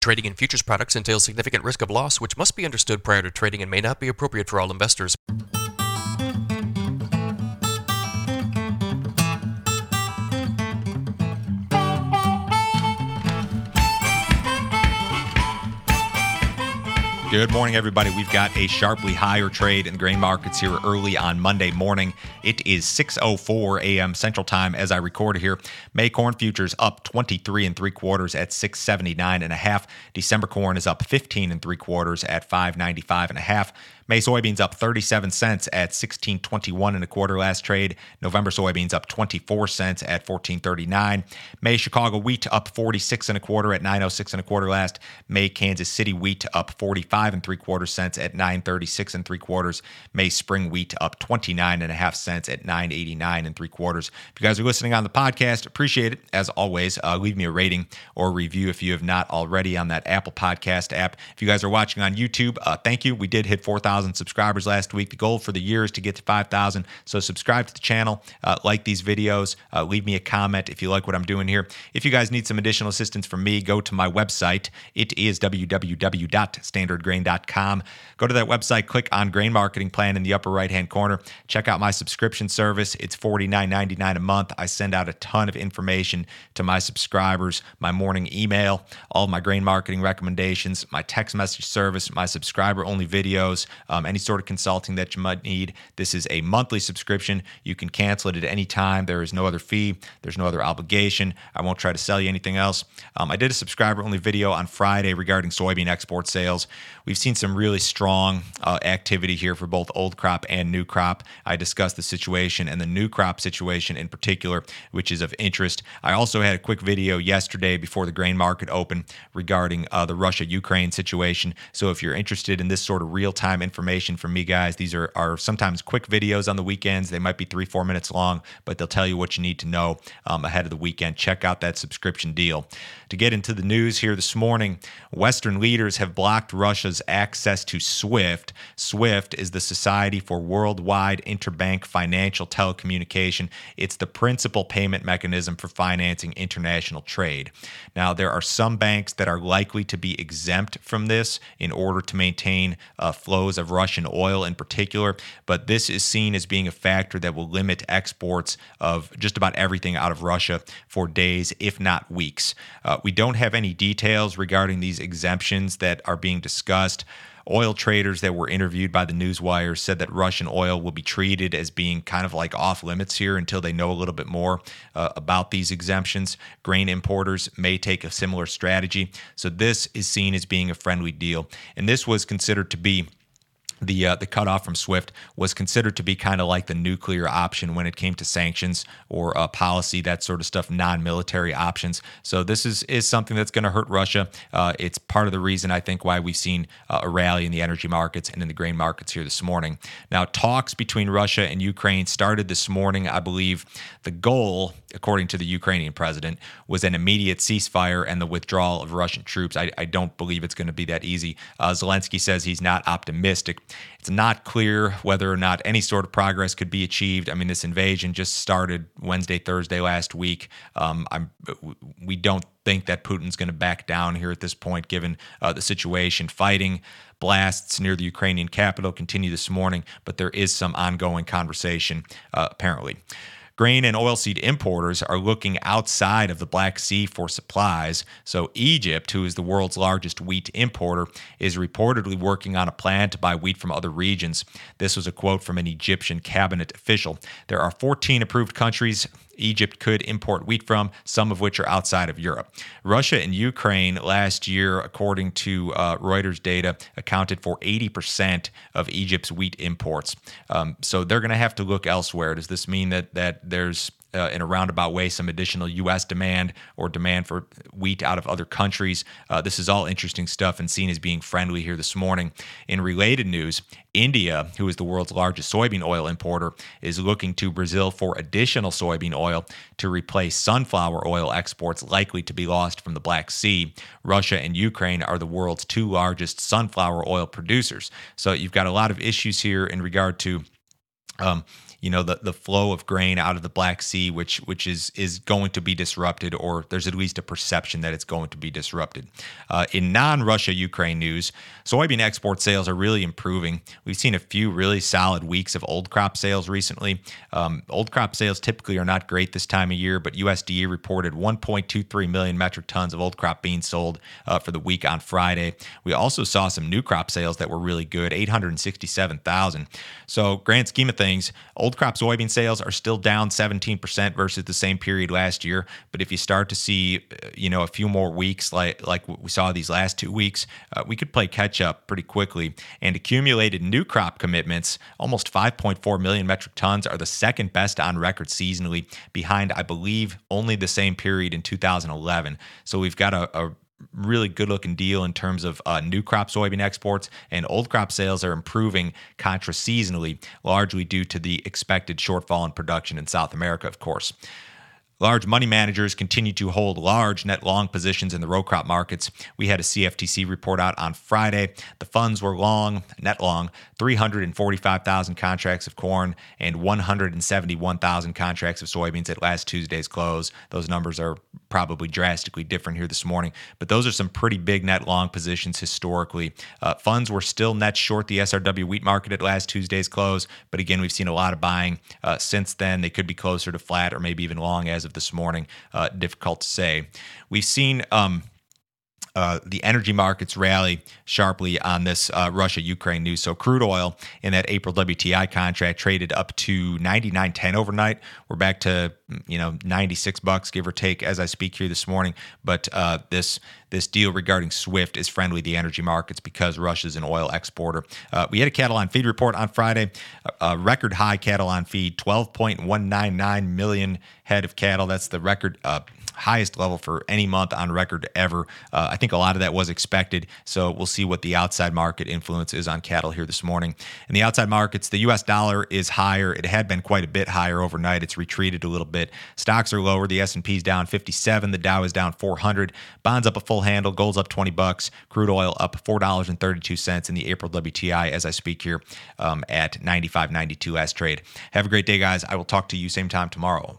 Trading in futures products entails significant risk of loss, which must be understood prior to trading and may not be appropriate for all investors. Good morning, everybody. We've got a sharply higher trade in grain markets here early on Monday morning. It is 6:04 a.m. Central Time as I record here. May corn futures up 23 and three quarters at 679 and a half. December corn is up 15 and three quarters at 595 and a half. May soybeans up 37 cents at 16.21 and a quarter last trade. November soybeans up 24 cents at 14.39. May Chicago wheat up 46 and a quarter at 906 and a quarter last. May Kansas City wheat up 45 and three quarters cents at 936 and three quarters. May spring wheat up 29 and a half cents at 989 and three quarters. If you guys are listening on the podcast, appreciate it. As always, uh, leave me a rating or review if you have not already on that Apple Podcast app. If you guys are watching on YouTube, uh, thank you. We did hit 4,000 subscribers last week. The goal for the year is to get to 5,000. So subscribe to the channel, uh, like these videos, uh, leave me a comment if you like what I'm doing here. If you guys need some additional assistance from me, go to my website. It is www.standardgrain.com. Go to that website, click on Grain Marketing Plan in the upper right hand corner. Check out my subscription service. It's $49.99 a month. I send out a ton of information to my subscribers, my morning email, all my grain marketing recommendations, my text message service, my subscriber only videos, um, any sort of consulting that you might need. This is a monthly subscription. You can cancel it at any time. There is no other fee, there's no other obligation. I won't try to sell you anything else. Um, I did a subscriber only video on Friday regarding soybean export sales. We've seen some really strong uh, activity here for both old crop and new crop. I discussed the situation and the new crop situation in particular, which is of interest. I also had a quick video yesterday before the grain market opened regarding uh, the Russia Ukraine situation. So if you're interested in this sort of real time information, information from me, guys. These are, are sometimes quick videos on the weekends. They might be three, four minutes long, but they'll tell you what you need to know um, ahead of the weekend. Check out that subscription deal. To get into the news here this morning, Western leaders have blocked Russia's access to SWIFT. SWIFT is the Society for Worldwide Interbank Financial Telecommunication. It's the principal payment mechanism for financing international trade. Now, there are some banks that are likely to be exempt from this in order to maintain uh, flows of Russian oil in particular, but this is seen as being a factor that will limit exports of just about everything out of Russia for days, if not weeks. Uh, we don't have any details regarding these exemptions that are being discussed. Oil traders that were interviewed by the Newswire said that Russian oil will be treated as being kind of like off limits here until they know a little bit more uh, about these exemptions. Grain importers may take a similar strategy. So, this is seen as being a friendly deal. And this was considered to be the uh, the cutoff from SWIFT was considered to be kind of like the nuclear option when it came to sanctions or uh, policy, that sort of stuff, non-military options. So this is is something that's going to hurt Russia. Uh, it's part of the reason I think why we've seen uh, a rally in the energy markets and in the grain markets here this morning. Now, talks between Russia and Ukraine started this morning. I believe the goal, according to the Ukrainian president, was an immediate ceasefire and the withdrawal of Russian troops. I, I don't believe it's going to be that easy. Uh, Zelensky says he's not optimistic it's not clear whether or not any sort of progress could be achieved. I mean, this invasion just started Wednesday, Thursday last week. Um, we don't think that Putin's going to back down here at this point, given uh, the situation. Fighting blasts near the Ukrainian capital continue this morning, but there is some ongoing conversation, uh, apparently. Grain and oilseed importers are looking outside of the Black Sea for supplies. So, Egypt, who is the world's largest wheat importer, is reportedly working on a plan to buy wheat from other regions. This was a quote from an Egyptian cabinet official. There are 14 approved countries Egypt could import wheat from, some of which are outside of Europe. Russia and Ukraine last year, according to uh, Reuters data, accounted for 80% of Egypt's wheat imports. Um, so they're going to have to look elsewhere. Does this mean that that there's uh, in a roundabout way some additional U.S. demand or demand for wheat out of other countries. Uh, this is all interesting stuff and seen as being friendly here this morning. In related news, India, who is the world's largest soybean oil importer, is looking to Brazil for additional soybean oil to replace sunflower oil exports likely to be lost from the Black Sea. Russia and Ukraine are the world's two largest sunflower oil producers. So you've got a lot of issues here in regard to. Um, you know the the flow of grain out of the Black Sea, which which is is going to be disrupted, or there's at least a perception that it's going to be disrupted. Uh, in non-Russia Ukraine news, soybean export sales are really improving. We've seen a few really solid weeks of old crop sales recently. Um, old crop sales typically are not great this time of year, but USDA reported 1.23 million metric tons of old crop beans sold uh, for the week on Friday. We also saw some new crop sales that were really good, 867,000. So, grand scheme of things, old crop soybean sales are still down 17% versus the same period last year. But if you start to see, uh, you know, a few more weeks like like we saw these last two weeks, uh, we could play catch up pretty quickly. And accumulated new crop commitments, almost 5.4 million metric tons, are the second best on record seasonally, behind, I believe, only the same period in 2011. So we've got a, a really good looking deal in terms of uh, new crop soybean exports and old crop sales are improving contra seasonally, largely due to the expected shortfall in production in South America, of course. Large money managers continue to hold large net long positions in the row crop markets. We had a CFTC report out on Friday. The funds were long, net long, 345,000 contracts of corn and 171,000 contracts of soybeans at last Tuesday's close. Those numbers are probably drastically different here this morning, but those are some pretty big net long positions historically. Uh, funds were still net short the SRW wheat market at last Tuesday's close, but again, we've seen a lot of buying uh, since then. They could be closer to flat or maybe even long as of of this morning. Uh, difficult to say. We've seen. Um, uh, the energy markets rally sharply on this uh, Russia Ukraine news. So, crude oil in that April WTI contract traded up to 99.10 overnight. We're back to you know 96 bucks give or take as I speak here this morning. But uh, this this deal regarding SWIFT is friendly to the energy markets because Russia's an oil exporter. Uh, we had a cattle on feed report on Friday, a record high cattle on feed, 12.199 million head of cattle. That's the record uh, highest level for any month on record ever. Uh, I think a lot of that was expected. So we'll see what the outside market influence is on cattle here this morning. In the outside markets, the U.S. dollar is higher. It had been quite a bit higher overnight. It's retreated a little bit. Stocks are lower. The S&P is down 57. The Dow is down 400. Bonds up a full handle. Gold's up 20 bucks. Crude oil up $4.32 in the April WTI as I speak here um, at 95.92 last trade. Have a great day, guys. I will talk to you same time tomorrow.